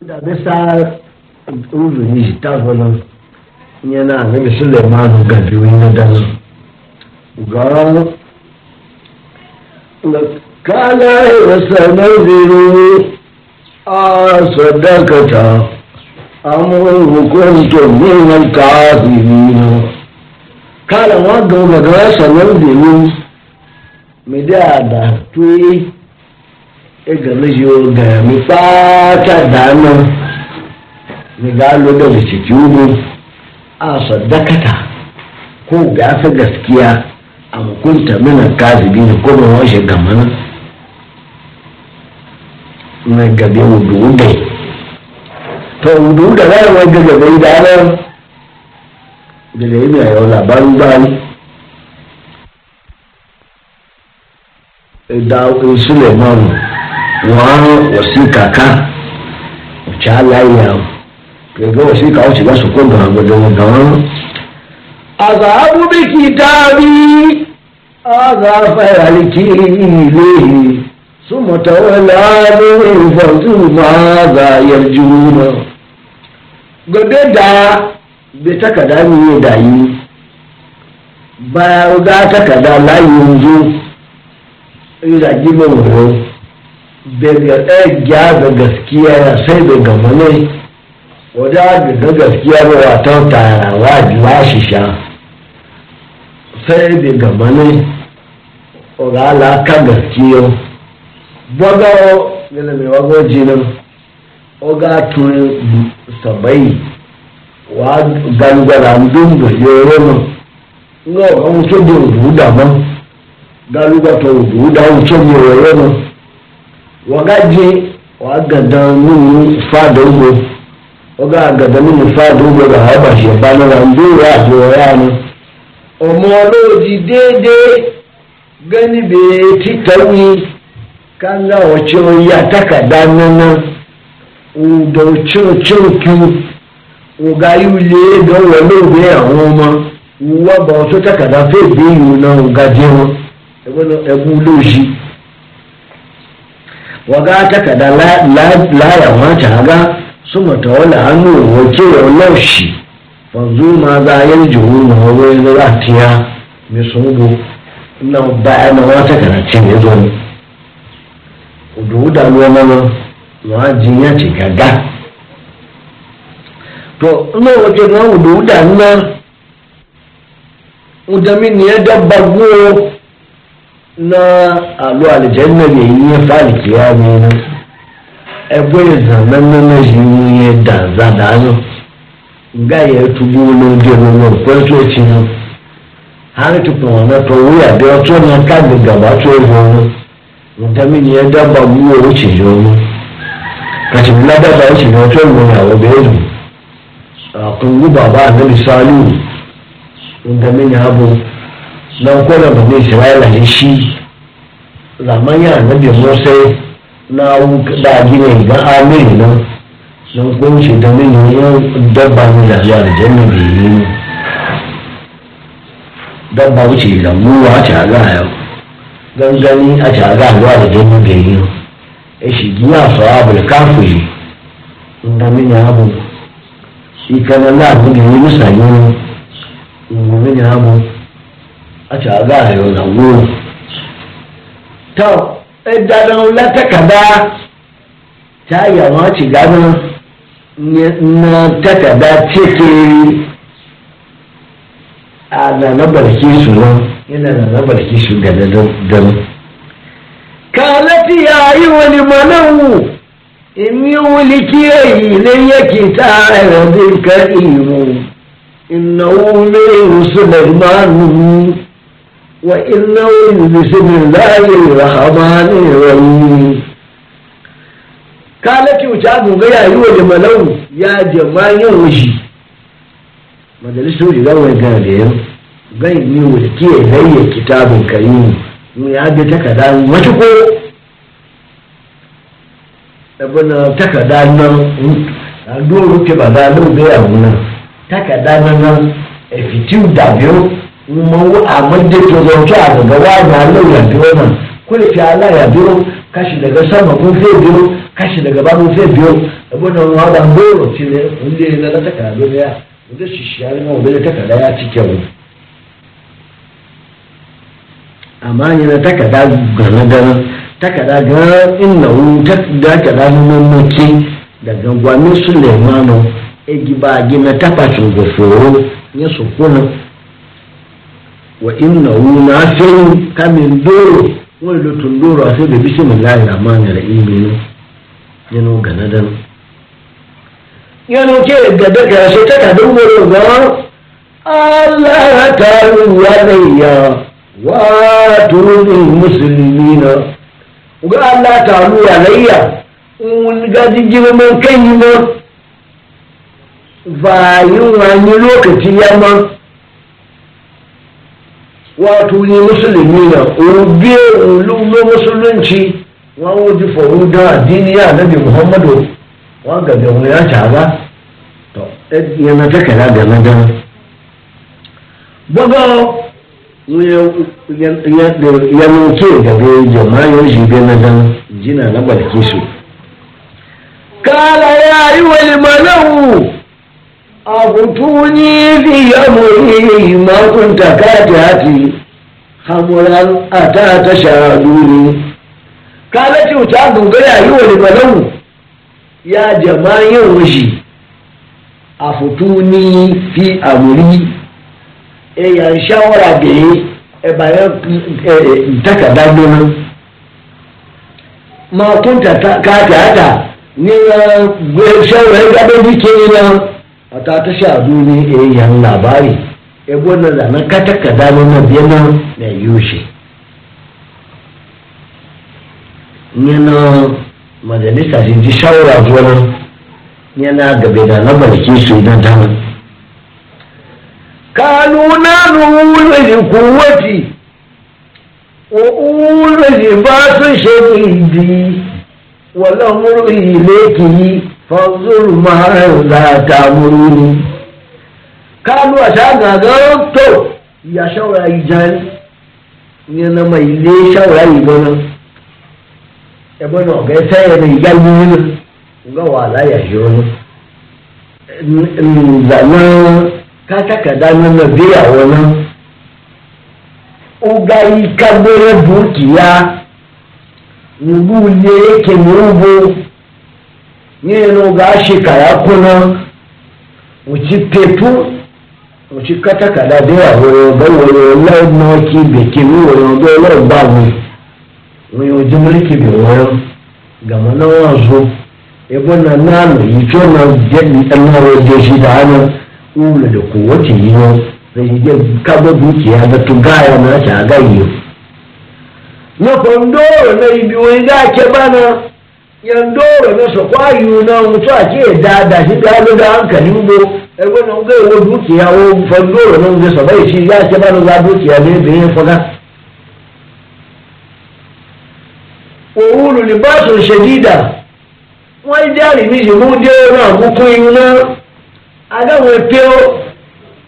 dàbí sáà rúlù yìí táwọn náà ìyẹn náà níbi sílẹ̀ márùn gàdí oyin dáná gbọ́n kálá ìwòsàn lóbìrì àṣọdọ́kẹta amóhùnkóńtò nínú káàbìrì náà kálá wọn gan gbọdọ̀ ẹ̀sán lóbìrì mídíàdà tó yìí egana yo gami fata dama ni galo da ciki mu a sadakata ko gasa gaskiya a hukunta mana kazibi ne ko ba washe gamana na gabe wudu da to wudu da zai wanda gabe da nan da da yana yau labarin bani da Suleiman wọ́n wasika kan cha laiya kaga wasika wace za su kunga ga gawan azabu bi kitabi azafa yalikini ilayhi ثم تولى عليهم فانظروا ماذا يرجون gobe da bai takada ne ya dayi ba da takada layin zo ya zagi mai daga ɗaya da gaskiya na sai daga mune wadda daga gaskiya ba watan tarawa jiwa shi sha sai daga mune ogala ka gaskiyo bọ́dọ̀ nínú mi wọ́n gbọ́ jìnnà ọgá tún sọ̀bẹ́yì wà á gbangbara ndóńgbò yọrọ nù ńlọ àwọn tó di òdòdó dàmọ́ gálúgbàtọ̀ tó òdòdó nù. wagaje wagada mini fada ugbo oge agada mini fada ugbo ga ha gbachi bana na ndị ụwa abụọ ya ni ọmọọlọ òdì déédéé gani bèè títà wí kanga ọ̀chẹ́ oyé atakàdá nínú ọ̀dọ̀ ọ̀chẹ́ ọ̀chẹ́ òkú ọmọ wagataka da layan mata haga su mata wani hannu wake ya laushi fanzu ma za a yi jihu na hawaii da za ta mai sunbu na baya na wata karatun ya zo ne kudu da ruwa mana ma'ajin ya ce gaga to ina wajen na kudu da na udamin ya dabba goro na alu aljanna bai yi ya fali kiyami na ebe ya zanen na na yi ya da za da ano ga ya tubu na ndị ọmụmụ kwesị echi na ha tupu na to wuya bi ọtọ na ka gaba to na ya daba mu o wuce yo mu daba ya na na wa a kungu baba na misali lankwanar bane isra'ila ya shi zamanya annabi musa na da gine ga amin nan don na da min yin dabba ne da zuwa da jannabi ne dabba wuce da muwa a caga yau gangani a caga zuwa da ne ya shigi ya ne ya abu shi kanan na abu da yi musa yi ne ya abu àti àgbà ẹ̀rọ ìyàwó tó Ta dáná látàkàdá tá a yà wọn ti dáná na tàkàdá tètè a na barki su nan yana na barki su ga dan kalati ya yi wani manawu imi wuli yi nan yake ta ayyadin karimu innahu min rusulmanu وإنه بسم الله الرحمن الرحيم kala ki wuce abu ga ya yi wani malau ya je ma yin wuce majalisa wuce ga wani gana da yau gani ne wuce kiyaye gaiya kitabin mu ya bi takarda wata ko abinan nan a duk rufe ba a lura ga yawon nan takarda nan a fitin da biyu mo àmọ́jẹ́ tó lọ a àgbègbè wa ní alẹ́ ìyàdúró náà kó lè fi alẹ́ ìyàdúró daga sama ko fẹ́ biro kashi daga ba kun fẹ́ biro ẹgbẹ́ náà wọn bá ń gbòòrò tí lè ń lé ní alátàkàrà lórí à ń lè ṣiṣẹ́ alẹ́ náà wọlé takàdá yá ti kẹ́ wọn. àmọ́ yẹn na takàdá gánagánà takàdá gánà ńnà wọn takàdá nínú mọ́tí daga gwami sulemanu egi baagi na tapatu goforo nyɛ sokuna wa inna wu na sewu kamin doro wani lutun doro a sai da bismillahi rahmani rahimi ne yana gana dan yana ke gada ga shi ta kada wuri ga Allah ta ruwa wa turul muslimina ga Allah ta ruwa layya un ga jirman kan yi ma ba yin wani lokaci yamma wato ni musulmi na obi lullo musulunci wa wuji foru da addini ya nabi muhammadu wa ga da mu ya ta ba to yana ta kana da nan dan baba ya ya ya ya ga jama'a ya ji bin nan dan jina na balke su kala ya yi wal malahu àbùtúnyí fìyàmù ìmọ̀ kúńtà káàdì àti hamuran àtàtà ṣàràlú ni kálẹ́tì òtá gùngẹ́rẹ́ àyíwò ní pẹ̀lẹ́wù ya jẹ̀má yẹn òṣì àfùtúnyí fi àmúrí èèyàn ṣáwọ́ra gèé ẹ̀bà yẹn ntàkàdá gbóná máa kúńtà káàdì àtà ní gbé ṣáwọ́ra ẹgbẹ́ bí kéwìn náà. wata ta sha ne e yan labari e gona da na kata ka dano na biyana na yushe yana majalisa shi ji shawara gona yana gabe da na barki su na dama. kanu na nuna kuwati wa'ula ba sun shaidi walamuru yi. fanzur márùn látàmúrú ni kálù àṣàgàgán tó ìyá ṣọ́ra ìjà ni ìyẹn náà ilé ṣọ́ra ìbọn náà ẹgbẹ́ náà ọ̀gá ẹsẹ̀ yẹn ní ìyá yìí nínú nga wà láyà yọ ní ìlànà kátàkàdá nínú ìgbéyàwó náà ó ga ikágbére bùkìyà nùgbù lé kèmúrú bó. nyeno gashika yakuno ucipepu ucikatakada dewahoroga woyola nokibe kibi woyoga olobagwe oyoje muri kibi woyo gamana wazo ebona nano yico narodeshidana ulo da kowace yino rejide kabo dukiya da tugaya na shagayiyo na kwandoro na ibiwe da ke bana yandoro na su kwayo na mutu a ce da da shi da halu da hankali mo ego na nga ewo dukiya o fandoro na nga sabai shi ya ce ba na dukiya ne da yin faga òwúrò ní báṣọ ṣèdídà wọ́n ń jáde níṣẹ́ mú dé ọ̀nà àkókò iná adáwọn ẹ̀pẹ́ ó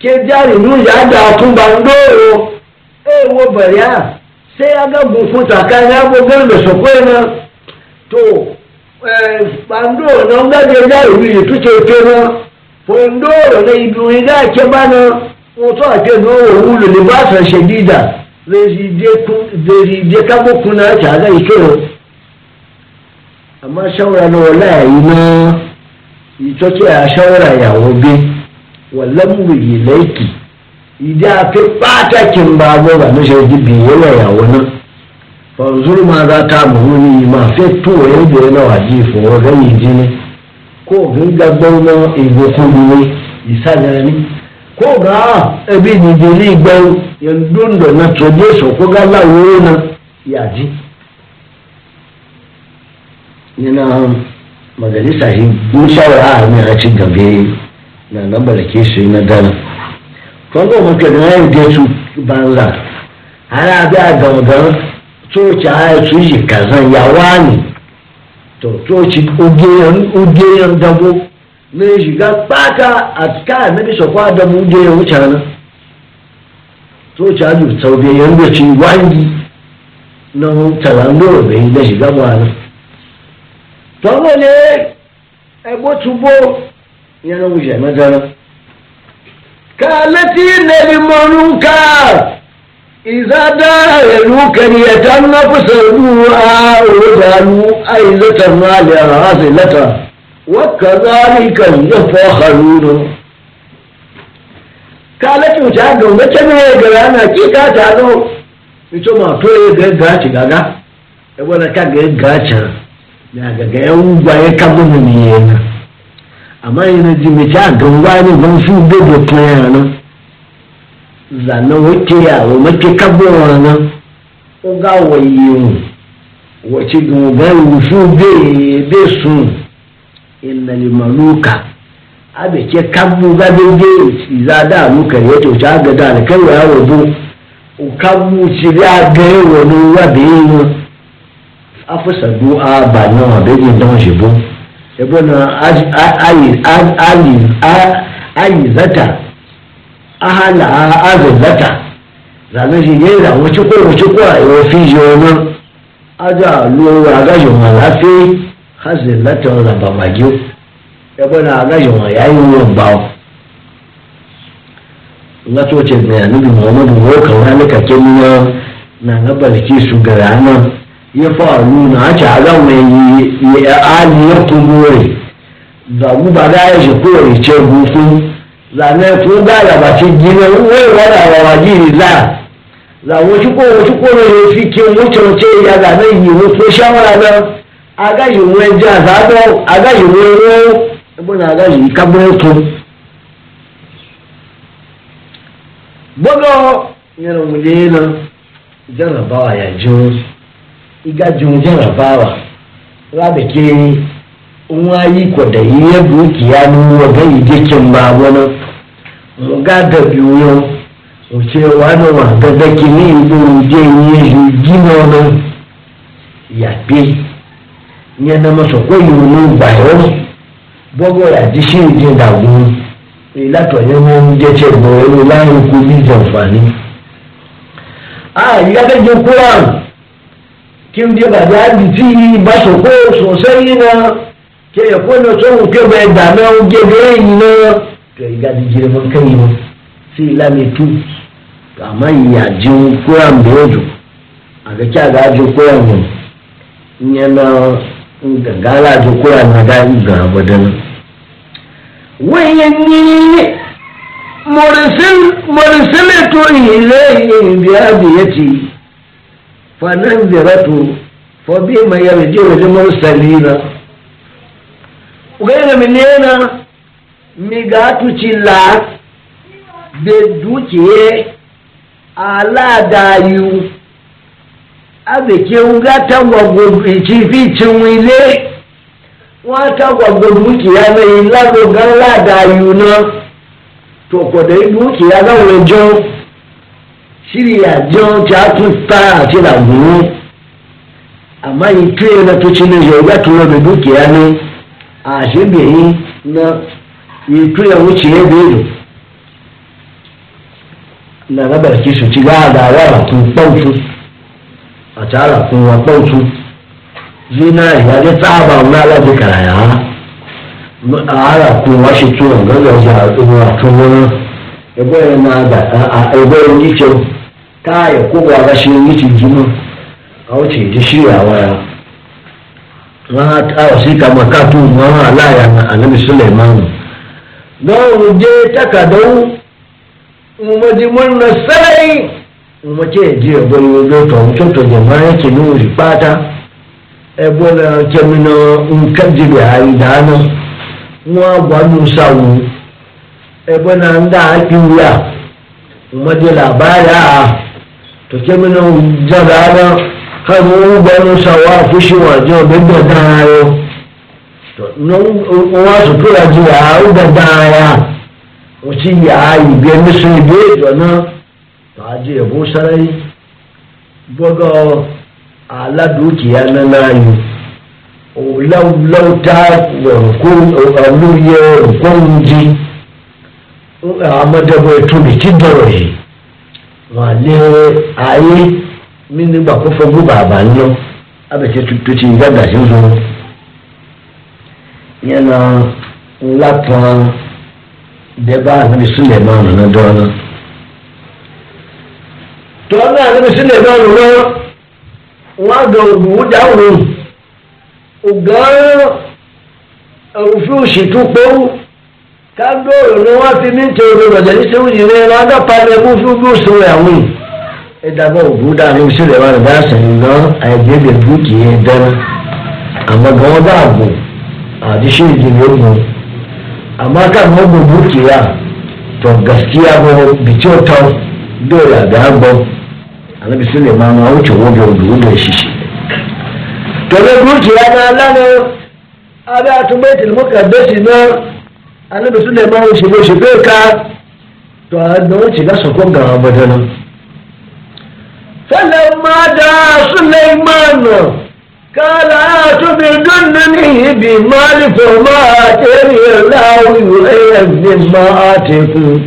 ké jáde ní ìyáàdá àtúgbà ń dóòrò èèwọ̀ bẹ̀rẹ̀ à ṣé agágùn fún tàkà ní agbógbó ìlọ̀sọ̀kọ́ iná tó bandoro nga genda ebiri tukyetemwa fondoro na iduinga akebana oto ate n'owowulo ne basa shedida zezidde kamukuna kyaga ikero amma shawara na wala yayina ito ce a shawara ya e wobe wallan wuri laiki ida ake bata kin babu ba na shaidu biyu yawa ya wani fanzur ma za ta muhuni ma fe to ya je na waji fo o ga yi jini ko ga gbagbo na igbo ko ni isala ni ebi ni je ni gbo yan dondo na to je so ko ga lawo na yaji nina majalisa yi mun shawara a mai racin gambe na nan balake shi na dana kwanzo mafi da na coci haya cuji kazan yawa ne to coci ugeyen dabo na shiga baka a ka na bisa kwa da mu ugeyen wuce nan coci haju na talando da yi da shiga ba nan to mo ne ebo tubo yana wuce na ganin kalati na limonun ka إذا دايلوا كرية فسدوا وجعلوا أيزة مالها غازلة وكذلك يفخرون kala cuta ga mace ne ki ka ma to ya ga gaci gaga ya wani ka ya ya mu ne yana amma yana a ban su bebe ta yana zana wake yawo make kabuwa na oga mu wace gangan su be sun inna limaluka ke kabu ga bege za da luka ya to ta ga da kai wa yawo bu kabu ci da ga yawo no wa be yi afisa du'a ba na wa be yi don shi bu ebo na ali ahala azulata zane shi ne da wuce ko wuce ko a yi fi yonon aja lura ga yonon lafi hazulata wanda ba magiyo ya bana ga yonon ya yi wuyan bawo na to ce mai annabi muhammadu ko kawai ne ka kenya na na balki su ga ranar ya faru na ci a zan mai yi ya ali ya kumore da mu ba da ya shi kowace gufin zane tun da gabacin gina wai wada wa wajiri za za wuce ko wuce ko ne fi ke ya zane yi wuce shawara nan a ga yi wuce ja zaɗo a ga yi wuce ibn a ga gbogbo yana wule na jarabawa ya ji iga jarabawa rabe ke yi ya nuna ngada biuyo uche wano wangada kini iburu je nyeju jinono ya pi nyana maso kwa yunu bayo bogo ya dishi je dawu ila to nyamu je che boyo la ku ni jamfani ah ila ga je kuran kim je ba da biti baso ko sosai na ke ya kono so ke ba da na uje be ni na ga da girman kai ne sai la mai tu amma ya ji kuran da yau a ga kya ga ji kuran ne in yana gangala ji kuran na ga ga abadan wayan ne mursil mursilatu ilayhi bi abiyati fananziratu fa bima yarji'u al-mursalina غير من هنا migatuchila bedukiye aladayu abeke ugatagwagwoikivichiwile watagwagwodukiya mai lagogan ladayu na tọkọdẹ dukiya gawẹjọ shiriyajọ tí a tún ta àti làgùnú àmọ ìtúyẹ náà tó ti lè yọ ìgbà tó lọ bẹ dukiya ní àṣẹbẹyìn náà yitu ya wuce ya bedo na rabar kisu ci ga da wara tun bautu a tara tun wa bautu zinari ya dai tsaba na lafi karaya a ara kun washe tuwon gaza za a tsuwa tun wani ebe na da a ebe yi kyau ta ya kowa rashin yi ci jima a wuce ji shi ya waya wọn a ta wasi kama katun wọn a laya na anabi suleimanu don wuje takadau umaji murna sarai umace ji e e ya bari wazo to mutoto jama'a yake nuri fata ebola kemina nkaji da hari da hannu nwa gwanu ebe na ndị aki wuya maji labari a to kemina jaba ana kan gwanu sawa fushi wajen bebe da hannu wọ́n á sùkúrò àti yàrá ó dandan ara ó sì yàrá ìgbé mísùn ìgbé ìjọ náà tààdì ẹ̀bù sáré gbọ́dọ̀ aládùúkìá nánà yìí òláwùláwùtá ọ̀lúyẹ òkòǹdì amadabo ẹtùbí tí dọ̀rọ̀ yìí wọ́n lé ayé mí nígbà kó fọ́gbó bàbá ń lọ abẹ́tẹ́ tó ti gbàgbà sí ń yana lapan deba anabi suleiman na dɔɔna dɔɔna anabi suleiman na wọn adɔ owu dawuro ogan òfin òṣìtú pẹ́wù kágbóòrò ni wọ́n fi mí tó orin rọ̀jẹ̀ ní sẹ́wọ́n yìí rẹ̀ wọ́n adọ́pa ni ẹ̀kú fún bí òṣù rẹ̀ àwọn ẹ̀dàgbọ́ òbú dáa ní suleiman bá sẹ̀yìn náà àìgbébẹ̀ hadishin jirgin mu amma kan mabu bukiya to gaskiya ba bice ta dole da hagbo annabi suleiman ma wuce wobe wobe shi shi to ne dukiya na lana ada tu baitul muqaddas na annabi suleiman wuce ne shi bai ka to da wuce da su ga madana sannan da suleiman قال آتوا بالجنة بمال فما آتاني الله يغير مما آتيكم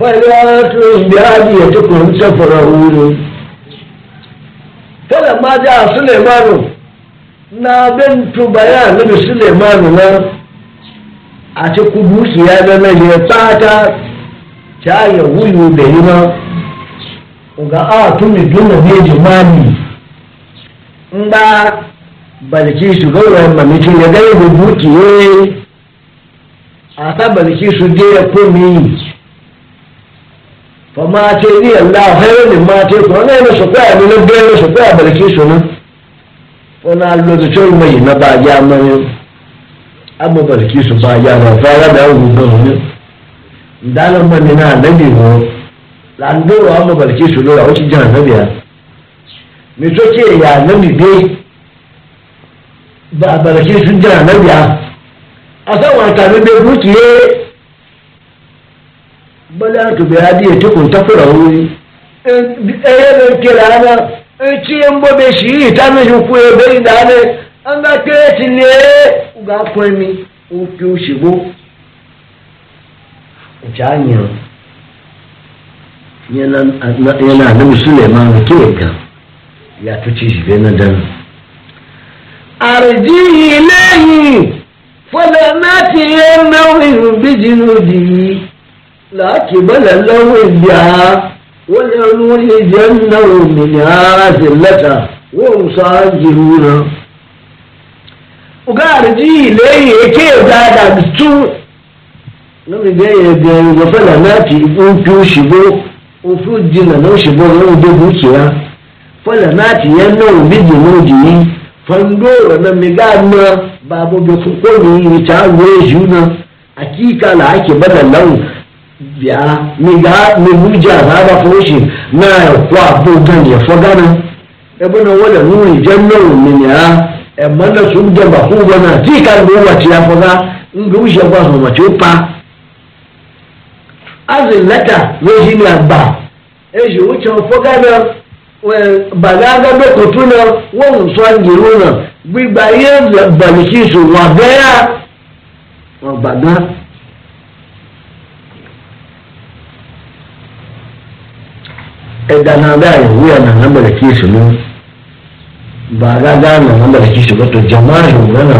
بل آتوا بهديتكم تفرحون فلما جاء سليمان na bintu bayanin da Suleimanu nan a cikin dukiya da na ya tsata ta ya wuyu da yi ma ga a tuni duna ne jimani ngba balkisu gawra mamitu ne gani hubuki ye ata balkisu de ya komi fa ma ce ni allah hayro ni ma ce ko ne ne sokwa ni ne be ne sokwa balkisu ne ko na lo de chol mai na ba ja mai abu balkisu ba ja ba fa ya da hu do ne dalan man na nabi ho lan do abu balkisu lo wa shi jahannamiya mai soke ya nabi bai da barakin sun jira na biya a san wata na bai bukiye bala ka bai hadi ya tukun ta fura wuri ɗaya da kira na ciyen bobe shi yi ta mai ya bai da ne an ga kesi ne ga kwami uku shigo janyar yana nabi suleiman ke ga yàtú tí ìṣìlẹ̀ náà dáná. àrèjì yìí lẹ́yìn fọlẹ̀ náà ti yẹ náà ìrùn bíjì lòdì yìí láàkì bọ́lẹ̀ lọ́wọ́ ìyá wọ́n lé olórí ìjẹ́ náà òmìnira àti lẹ́tà wọ́n sọ àjìrú náà. ọ̀gá àrèjì yìí lẹ́yìn èké ìdáadà tú lórí bẹ́ẹ̀ yẹ bẹ́ẹ̀ wọ́n náà ti ń fi òṣìbó òfin jìnnà náà òṣìbó lọ́wọ́ dé bùkìá fala na ci yanno bi jumuji fandoro na migana babu da su komi ni ta wure juna hakika la ake badan lau biya miga miguja za ba foshi na kwa bogan ya fogana ebuna wala nuni janno min ya emana sun da ba ku bana ti kan do wa ti ya foga ngusha kwa so machupa azilata yejini aba ejo ucho fogana bàdágá bẹ́ẹ̀ kò tún lọ wọ́n ń sọ ìdìrú náà gbígba yé bẹ̀rẹ̀ sí ìṣòwò àbẹ́yà wọn gbàgbá. ẹ̀dá náà bẹ́ẹ̀ àyẹ̀wò ẹ̀ nàá bẹ̀rẹ̀ sí ìṣòwò bàdágá nàá bẹ̀rẹ̀ sí ìṣòwò tó jẹ́ máa yòó lọ́nà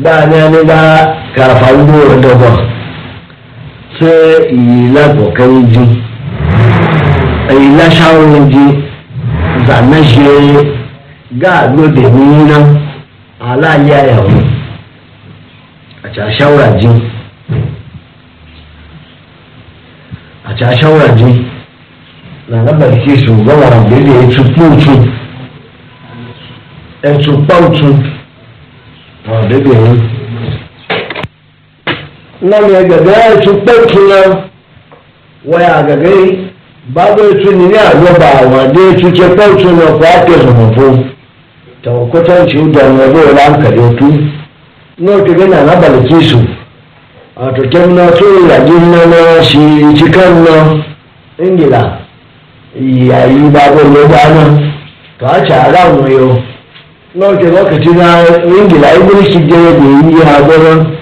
gbáàní ẹni bá kàràfà ń gbó ọ̀dọ́gbọ̀n ṣé ìyìnlá kọ̀ọ̀kan ń dín ila shawon ji zane shi ga lode nuna ala ya yawo a ca shawara ji a ca shawara ji na nabar ki su gawa rabbi da ya tuputu ya babu tuni ne a gaba wa da ya cuce kawce na fata zumafo ta kwatancin da na zo da an kare na balki su a tuken na so yajin na na shi cikin na ingila yayi babu ne ba nan to a cara mu yau na wata na ingila yi mulki da ya da yi ha gwamnan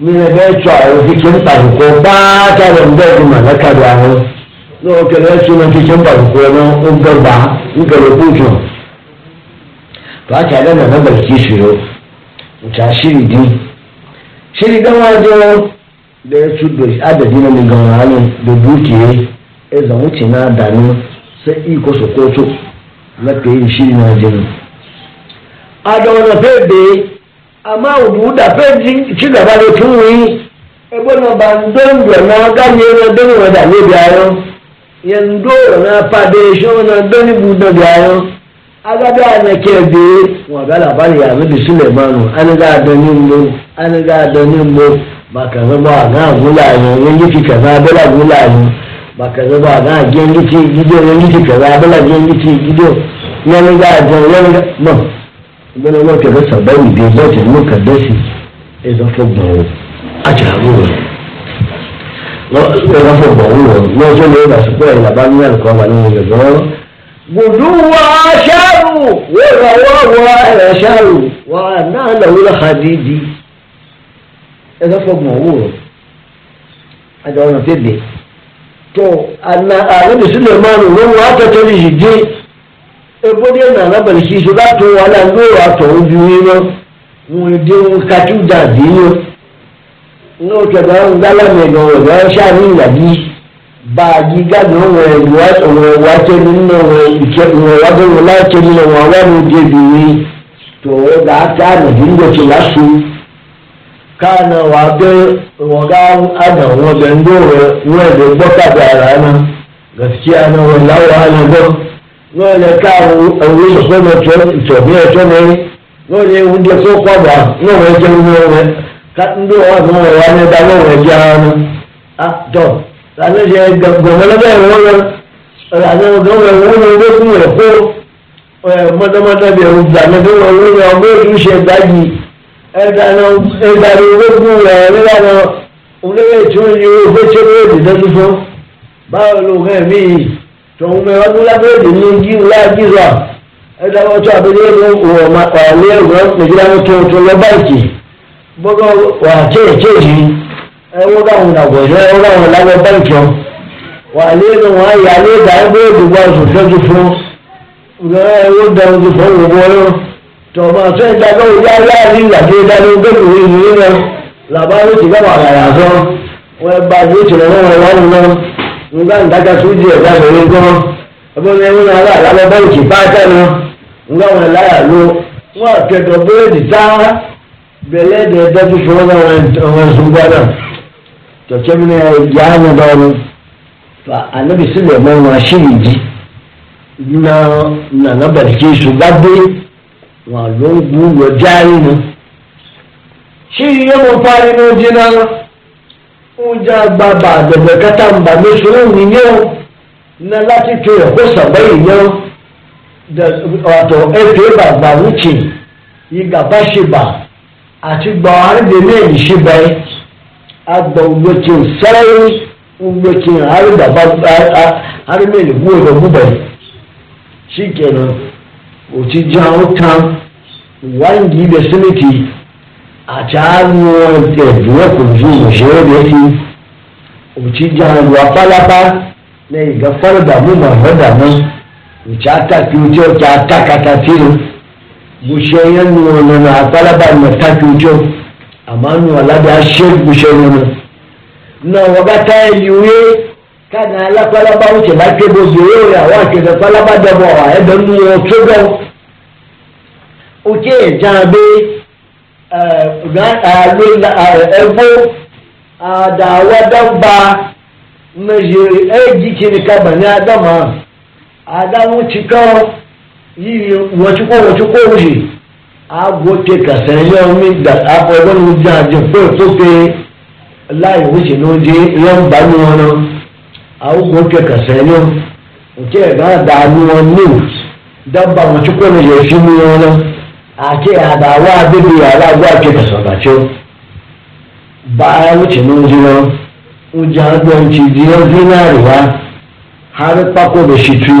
ni na ga cewa yau fikin tsarko ba ta wanda ya malaka so kẹlẹ tí wọn ti ṣe fún ẹ náà ó gbẹgbà ń gbẹrẹ kúùtù tó a tàdé nà nàgbà kì nta ṣírí dín ṣírí gáwọn àjọ bẹẹ tún dò àdàdì náà ní gáwọn àánú dòdò kìí ẹ zàwọn tì náà dànù sẹ ìkó sòkòtò lẹpẹ yìí ṣírí náà dín. àdàwọn náà fẹẹ bẹ òbúdà fẹẹ yando na foundation na doni buda gayo agada na kebe wa ga labari ya nabi Sulemanu an ga doni mu an ga doni mu baka zama na gulayen yanki fi kaza bala gulayen baka zama na gengi ci gido yanki fi kaza bala gengi ci gido yan ga jan yan ga no ibn Allah ka ga sabani bi zati mukaddasi idan fa a jaru lọ́sọ̀rọ̀ wọn fọ̀ bọ̀ wúwo lọ́sọ̀ lè bá sí bẹ́ẹ̀ làbá ní àlùkò wà ní ilẹ̀ gbọ́. Gudu wa ṣáàrù wíwà wá wá ẹ̀rẹ̀ ṣáàrù wà náà lọ́wọ́ lọ́kàdídì. Ẹ lọ́ fọ̀gbọ̀n wúwo. Àjọ ọ̀nà tètè. To àlejò sílẹ̀ máa ń wọ́n wá tẹ̀tẹ̀ lè yìí dé. Ebóde náà lábàlì kí ṣe bá tó wà láńgbé wà ojú yín lọ. Wọ́n dé wọn kájú dàbí yín n'oge da an gala mai ga wanda sha min yabi ba giga da wani watsa wani wace min na wani ike wani wata wula ce min wani wani je biyu to da ta na dinga ce lasu kana wata waga ana wajen dole wani da baka da rana gaskiya na wani lawa ana ba wani kawo a wuri da kuma tobe tobe wani wunde so kwaba wani wajen wani ndé wọn fún wọn wá ní ẹ̀dá lọ́wọ́ ẹ̀dí ara wọn á tọ̀ lànà ṣe gbọ̀ngàn lọ́bẹ̀ ìwọ́n lọ lànà gbọ̀ngàn wọn wọn lọ fún wọn kó mọ́tọ́mọ́tọ́ bí ẹ̀rù gbà ní fún wọn wọn lọ bó tún ṣe gbájì ẹ̀dá lọ ẹ̀dá lọ wọn fún wọn nígbà lọ oníwèé tí wọn yóò gbé tí wọn yóò dìde tuntun báwo ló ń ẹ̀mí yìí tọ̀hún mẹ́wàá tó lábẹ́rẹ́ ní gíw láàgìzà ẹ̀dá wọn tó àbẹ̀lẹ́ boga wa ce ce shi ai boga mu na na goje banjo wa le na bele e, da ya dafi shi wani sun gwana to ce mini ya hana ba wani to na na na barke su gabbe wa lungu wa jari ne shi ya mun fari no jina uja baba da da katan ba me su ni ne na lati to ya e, ko sabai ne da wato ai ba ba wuce yi gaba shi ba àti gbọ̀ọ́rọ́ de náà yìí ṣe báyìí agbọ̀ ugbo tí o sẹ́yìn ugbo tí o arúgbàbá arúgbàbá ìlú ọ̀dọ̀ gbúbẹ̀ sí ìkẹlẹ òtí jẹ́ àwọn kan wáyìngì ibẹ̀ sílẹ̀kì àti àwọn ẹ̀dùnwẹ̀ kò ju òṣèré bẹ́ẹ̀ sí òtí jẹ́ àwọn ìlú apálápá lẹ́yìn ìgbà fọ́lọ́dà mú bushe yanu wani na falaba na tafi jo amma nu alada ashe bushe wani na waga ta yiwe kana ala falaba wuce ba ke bo zuwe ya wa ke da falaba da bo wa e don nu o to go oke jabe ga lo la ebo da wadan ba meje e jikini ka bani adama adamu yìí wọ́chukọ́ wọ́chukọ́ wòye agbote kàṣẹ yọmi gbà abọ ẹgbẹ́ ní ojú àjọ pé òkúte láì wíṣẹ ní ojú yọmba ní wọn náà agbote kàṣẹ yọ òkè ẹ̀gá àdá ní wọn níw dábà wọ́chukọ́ ní yẹn fi ní wọn náà àti àdá wa aláàgbọ àti kàṣọkàṣọ bá wíṣẹ ní ojú náà ojú àjọ ti di ọdún náà rè wá hárí pákó lè ṣe tu.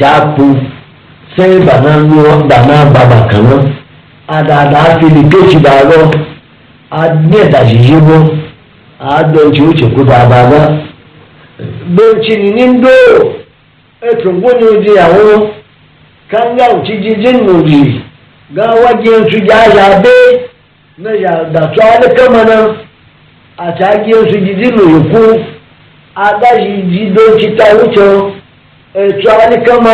jáàpù sẹ́yìn bàná ló bàná bàbà kan náà àdàdà àfẹlẹ kéjì bá lọ ní ẹ̀dàjì yìí bọ́ àádọ́jì ó jẹ̀kú bàbá bá gbẹ̀ǹtì ní ndó ẹ̀tùn gbóni ojì àwọn kanga òtí jíjí nùjì gáwá jẹ́ ntújà yàgbé náà yàdàtọ̀ alẹ́kẹ́mọ́nà àtàgé ntújì dínú ìkú adájì jídó títà wútọ́. etuani kama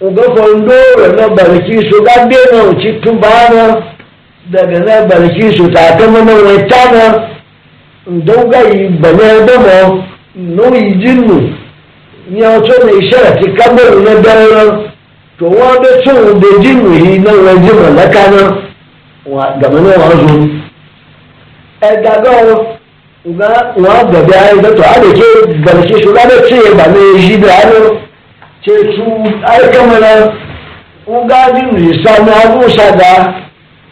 ugafo ndoro na bariki su gabe na uci tubana daga na bariki su ta kama na wetana ndonga yi bane dama nuyi jinnu ni a wato na isharati kamar na dara to wa da tun da jinnu yi na wajen malaka na gama na wazo ẹgbàgbọ́ e nga wa gabi ayi da to ale ke garke shi ga da ce ba ne shi da ano ce su ai kamana uga bi ni sa na bu sa da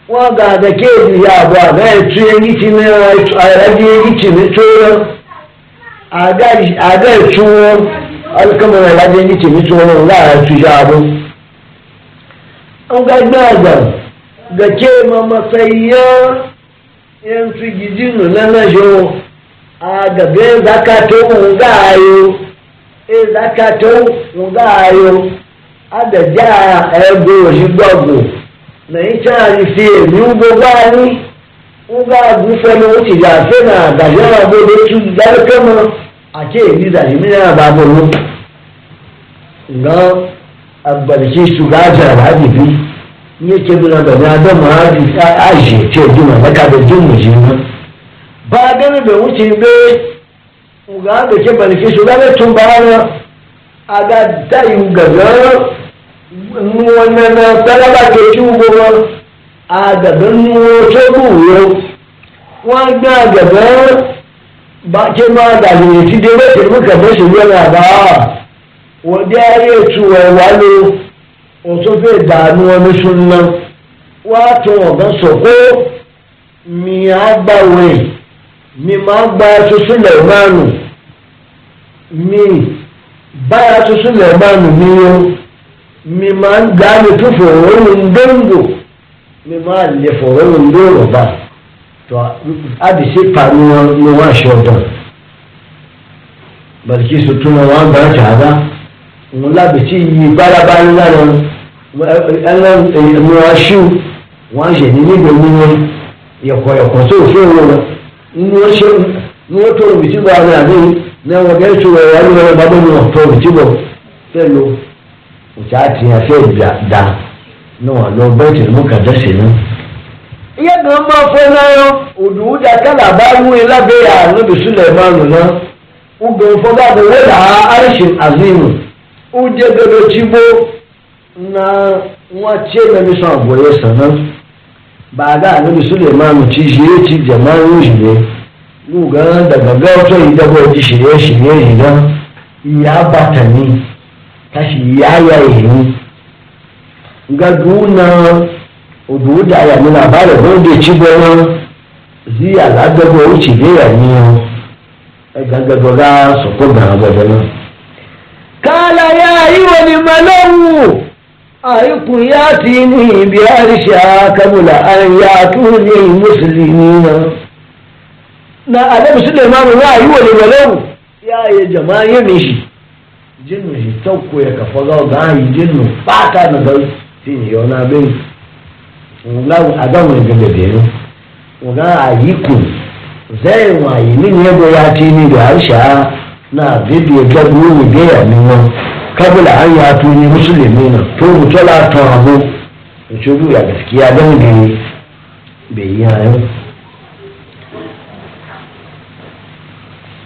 wa ga da ke ya ba na ce ni ti ne ai raje ni ti ne to aga aga su al kamana raje ni ti ne to ga su ja bu uga da ga ke ma masayya yan su gidi nu na na yo a ga be zakato mu ga ayo e zakato mu ga ayo a da ja ego jigbogo na ita ri fi emi ugbo ga ni ugbo agun fe lo ti ja fe na ga yo bo de tu ga ke mo ni da ni na ba bo nga abbalki su ga jara nye kebuna da na da muradi aje ce duma na ka da dun mujin ba ganin da wuce be uga da ke barke su ga tun ba na aga dai uga ga wannan na talaba ke ci ugo ba aga dan mu to buwo wọn gbé àgbẹ̀bẹ́ bá ké máa dàgbèrè tí dé bẹ́ẹ̀ tẹ̀lé kẹfẹ́ ṣèlú ẹ̀ bàbá wọ́n dé ayé tu ẹ̀ wá lóo wọn tún fẹ́ dànù wọn ní súnmọ́ wá tí wọn sọ pé mi á gbà wẹ̀ mi máa gba tuntun lẹ̀ márùn mi báyà tuntun lẹ̀ márùn mi o mi máa ń gbà ní tó fòrò ní ndóńgò mi máa lè fòrò ní ndóńgò bá tó a bì sí pa wọn ni wọn aṣọ dán bàtìkì sọ tún wọn wọn gbà jàdá wọn lábẹ tí yí gbára bá ń lára wọn múra ṣíw wọ́n ṣe ní níbi mímọ́ yẹ̀kọ̀ yẹ̀kọ̀ tó fi wọn ní wọ́n tó omi tí bọ́ àwọn àmì náà wọ́n kẹ́ tó ẹ̀rọ ní ọ̀rọ̀ bàbá mi wọ́n tó omi tí bọ́ fẹ́ lo òtá àti àfẹ́ dà náà lọ bẹ́ẹ̀tì mú kàdá sí ní. iye kan máa fẹ́ náà yọ òdù wúdà kálà bá wú ni lábẹ́ àánú bìsúlẹ̀ márùn náà ó gbọ́n fọ́gbà bọ̀ wẹ́là àrẹ́sìn àzímù ó jẹ́ gbẹdọ̀ tí bó na nwace e na bisa abuwa sanan ba ga annabi suleiman ci shi ya ci jama'in shi ne luga yi dabo ji shirye shirye shiga ya bata ni tashi ya yaye ni ga duna ya nuna ba da gode ci gona ziya la dabo ya ni gaggaga ga kala ya أيكم يأتيني بأرشا قبل أن يأتوني مسلمين na adam suleiman ya yi wani walau ya yi jama'a ya mishi jinnu shi tauko ya kafa zau ga an yi jinnu fata na zau shi ne yau na bin ngau adam ne bin da biyu nga ayiku zai wa yi min yabo ya ci ni da harsha na bidiyo gabu ne biya ni wani kabula an ya tuni musulmi na to mutola to abu da cudu ya gaskiya don da bai yi hayo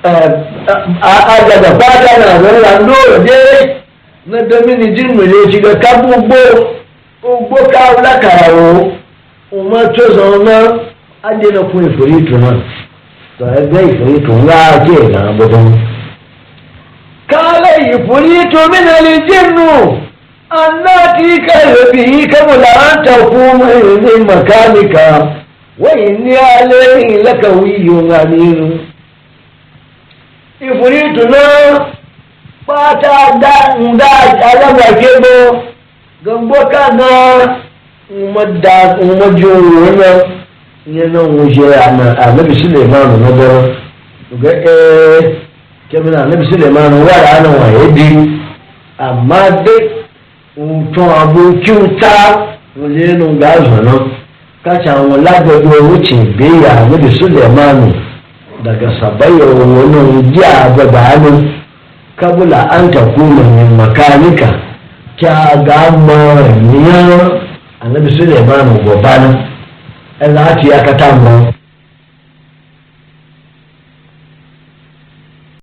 a daga fata na zarra lóòrò dé na domini jin mu ne shiga kabu gbo ugbo kawo lakara o umma to zauna adina kun ifori tuna to ẹgbẹ ifori tuna a jẹ na gbogbo. kálá ìfòrí tomi náà lè jẹ́nu aláàtì kàlẹ́bí kẹ́mọ̀lá ń ta fún ní mẹkáníkà wọ́n ní alẹ́ ìlẹ́kàwé yòówà nínú. ìfòrí tùnà pátá dáńdá alábàáké bọ́ gbọ́ngbọ́ kàná mọ́jọ́ òun náà ìyẹn náà wọ́n ṣe àmọ́ àmọ́ bìsílẹ̀ máa nù lọ́bọ̀rọ̀ kemina anabi suleiman wara ana wayedi amma de nkan abokin ta wòle nu gbàgbọ́ náà kàtà àwọn lágbẹ̀dọ̀ owó tì béèrè anabi suleiman daga sàbáyọ̀ wọn náà jẹ́ àgbẹ̀bà ánú kábùlà àǹtàkù mọ̀nyìn màkánìkà kí a gà mọ ẹ̀míyàn anabi suleiman wọ̀ bá náà ẹ̀ láti akátá mọ́.